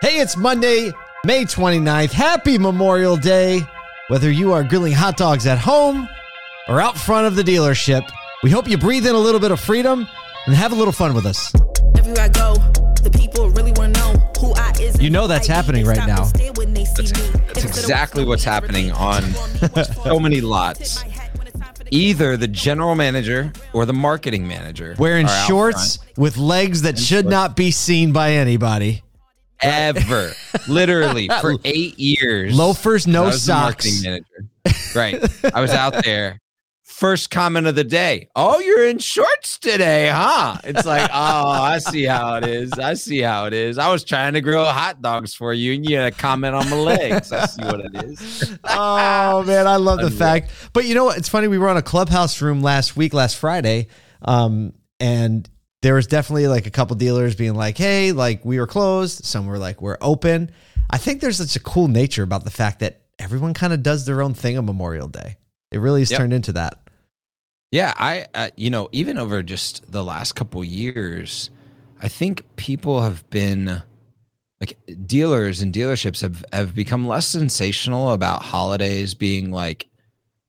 Hey, it's Monday, May 29th. Happy Memorial Day. Whether you are grilling hot dogs at home or out front of the dealership, we hope you breathe in a little bit of freedom and have a little fun with us. Everywhere I go, the people really want to know who I is. You know that's happening right now. That's exactly what's happening on so many lots. Either the general manager or the marketing manager Wearing shorts with legs that should shorts. not be seen by anybody. Ever, literally for eight years. Loafers, no socks. Right. I was out there. First comment of the day. Oh, you're in shorts today, huh? It's like, oh, I see how it is. I see how it is. I was trying to grill hot dogs for you, and you had a comment on my legs. I see what it is. oh man, I love the fact. But you know what? It's funny. We were on a clubhouse room last week, last Friday, um, and there was definitely like a couple dealers being like, "Hey, like we were closed." Some were like, "We're open." I think there's such a cool nature about the fact that everyone kind of does their own thing on Memorial Day. It really has Yep. turned into that. Yeah, I, uh, you know, even over just the last couple years, I think people have been like dealers and dealerships have have become less sensational about holidays being like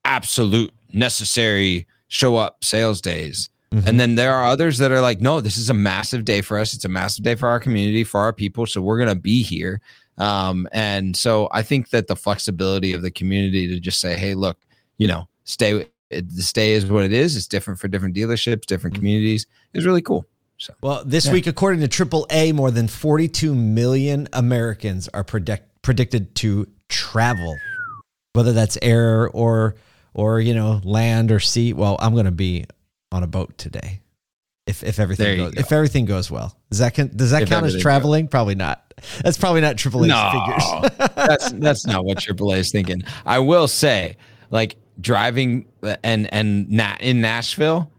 absolute necessary show up sales days. Mhm. And then there are others that are like, no, this is a massive day for us. It's a massive day for our community, for our people. So we're going to be here. Um, and so I think that the flexibility of the community to just say, hey, look, you know, stay, it, the stay is what it is. It's different for different dealerships, different Mhm. communities is really cool. So Well, this Yeah. week, according to AAA, more than 42 million Americans are predict- predicted to travel, whether that's air or or you know land or sea. Well, I'm going to be on a boat today, if if everything goes go. if everything goes well. Does that con- does that If count as traveling? Probably not. That's probably not AAA's no, figures. that's that's not what AAA is thinking. I will say, like driving and and na- in Nashville,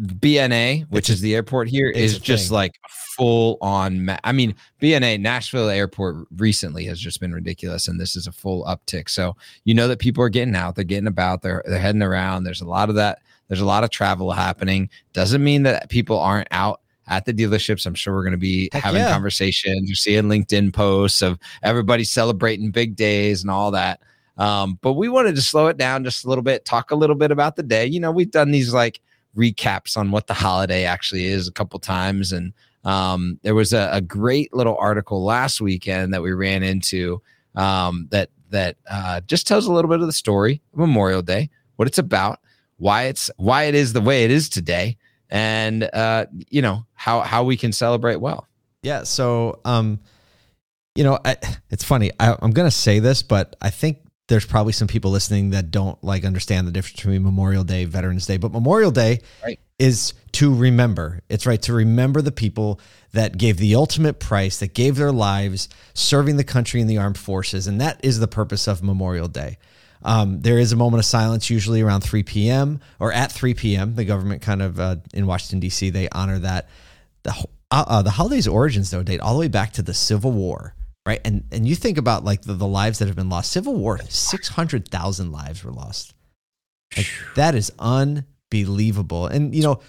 BNA, which It's is the airport here, is just thing. like full on. Ma- I mean, BNA Nashville Airport recently has just been ridiculous, and this is a full uptick. So you know that people are getting out, they're getting about, they're they're heading around. There's a lot of that. There's a lot of travel happening. Doesn't mean that people aren't out at the dealerships. I'm sure we're going to be Heck having yeah. conversations. You're seeing LinkedIn posts of everybody celebrating big days and all that. Um, but we wanted to slow it down just a little bit, talk a little bit about the day. You know, we've done these like recaps on what the holiday actually is a couple times. And um, there was a, a great little article last weekend that we ran into um, that that uh, just tells a little bit of the story of Memorial Day, what it's about, why it's why it is the way it is today, and uh, you know how how we can celebrate well. Yeah. So, um, you know, I, it's funny. I, I'm going to say this, but I think there's probably some people listening that don't like understand the difference between Memorial Day, Veterans Day. But Memorial Day Right. is to remember. It's right to remember the people that gave the ultimate price, that gave their lives serving the country in the armed forces, and that is the purpose of Memorial Day. Um, there is a moment of silence, usually around 3 p.m. or at 3 p.m. The government kind of uh, in Washington D.C. they honor that. The uh, uh, the holiday's origins though date all the way back to the Civil War, right? And and you think about like the, the lives that have been lost. Civil War, six hundred thousand lives were lost. Like, that is unbelievable. And you know,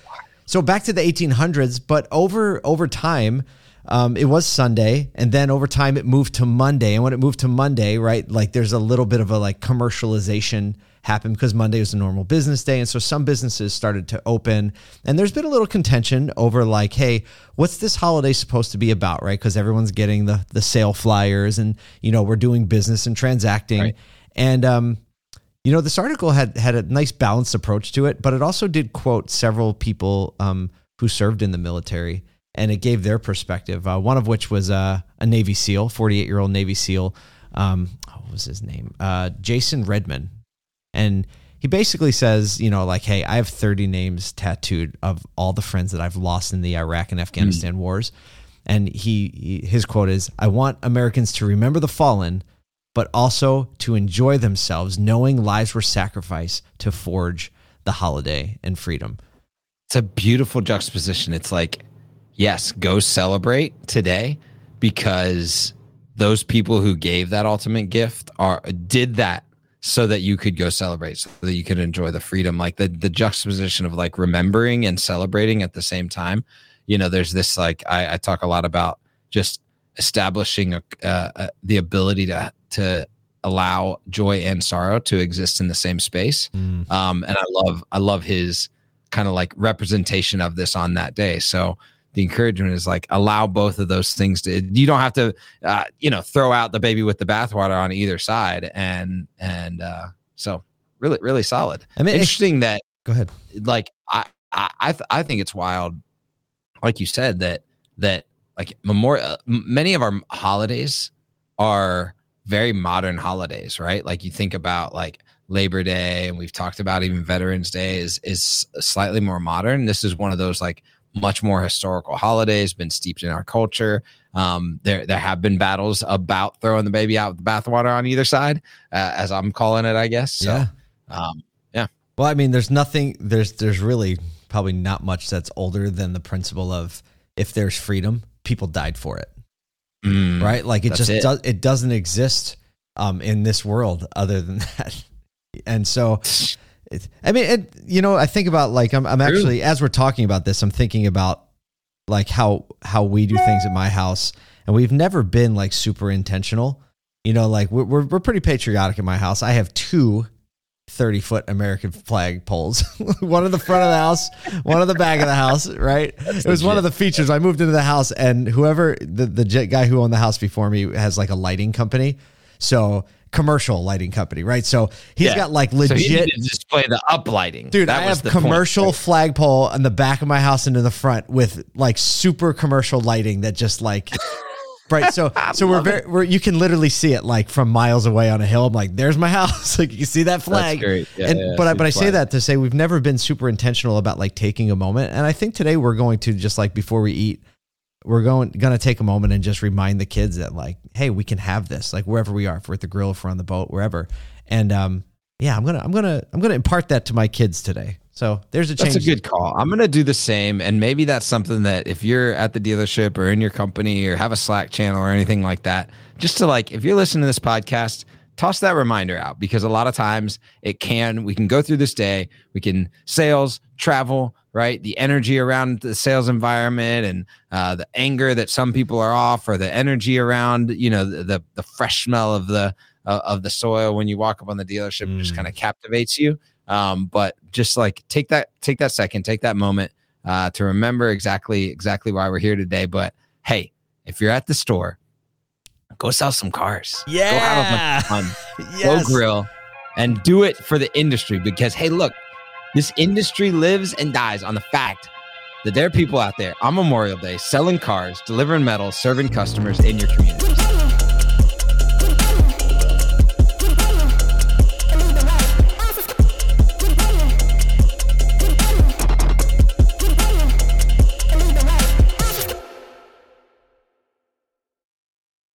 so back to the 1800s, but over over time, um, it was Sunday, and then over time it moved to Monday. And when it moved to Monday, right, like there's a little bit of a like commercialization happened because Monday was a normal business day, and so some businesses started to open. And there's been a little contention over like, hey, what's this holiday supposed to be about, right? Because everyone's getting the the sale flyers, and you know we're doing business and transacting, Right. and um, you know, this article had had a nice balanced approach to it, but it also did quote several people um, who served in the military, and it gave their perspective. Uh, one of which was uh, a Navy SEAL, forty eight year old Navy SEAL. Um, what was his name? Uh, Jason Redman, and he basically says, you know, like, hey, I have thirty names tattooed of all the friends that I've lost in the Iraq and Afghanistan wars, and he, he his quote is, "I want Americans to remember the fallen." but also to enjoy themselves, knowing lives were sacrificed to forge the holiday and freedom. It's a beautiful juxtaposition. It's like, yes, go celebrate today because those people who gave that ultimate gift are did that so that you could go celebrate, so that you could enjoy the freedom. Like the the juxtaposition of like remembering and celebrating at the same time. You know, there's this like I, I talk a lot about just establishing a, uh, uh, the ability to to allow joy and sorrow to exist in the same space. Mm. Um, and I love I love his kind of like representation of this on that day. So the encouragement is like allow both of those things to you don't have to uh, you know throw out the baby with the bathwater on either side and and uh, so really really solid. I mean, interesting that Go ahead. like I I I, th- I think it's wild, like you said that that like memorial many of our holidays are very modern holidays, right? Like you think about like Labor Day, and we've talked about even Veterans Day is is slightly more modern. This is one of those like much more historical holidays, been steeped in our culture. Um, there there have been battles about throwing the baby out with the bathwater on either side, uh, as I'm calling it, I guess. So, yeah. um, Well, I mean, there's nothing. There's there's really probably not much that's older than the principle of if there's freedom, people died for it, mm, right? Like it just it. does. It doesn't exist um, in this world other than that. And so, it's, I mean, it, you know, I think about like I'm I'm actually as we're talking about this, I'm thinking about like how how we do things at my house, and we've never been like super intentional. You know, like we're we're, we're pretty patriotic in my house. I have two 30 foot American flag poles. one in the front of the house, one in the back of the house, right? it was one of the features. I moved into the house and whoever the, the guy who owned the house before me has like a lighting company. So commercial lighting company, right? So he's Yeah. got like So legit to display the uplighting. Dude, That I was have the point. commercial flagpole in the back of my house and in the front with like super commercial lighting that just like right. So so we're very we're you can literally see it like from miles away on a hill. I'm like, there's my house. like you see that flag. great. Yeah, and, yeah, but I but I say flag. that to say we've never been super intentional about like taking a moment. And I think today we're going to just like before we eat, we're going gonna take a moment and just remind the kids that like, hey, we can have this like wherever we are, if we're at the grill, if we're on the boat, wherever. And um, yeah, I'm gonna I'm gonna I'm gonna impart that to my kids today. So there's a change. That's a good call. I'm going to do the same. And maybe that's something that if you're at the dealership or in your company or have a Slack channel or anything like that, just to like, if you're listening to this podcast, toss that reminder out because a lot of times it can, we can go through this day, we can sales, travel, right? The energy around the sales environment and uh, the anger that some people are off or the energy around, you know, the, the, the fresh smell of the, uh, of the soil when you walk up on the dealership just Mm. kind of captivates you um, but just like take that take that second take that moment uh, to remember exactly exactly why we're here today but hey if you're at the store go sell some cars go have a bunch of fun yes. go grill and do it for the industry because hey look this industry lives and dies on the fact that there are people out there on memorial day selling cars delivering metals serving customers in your community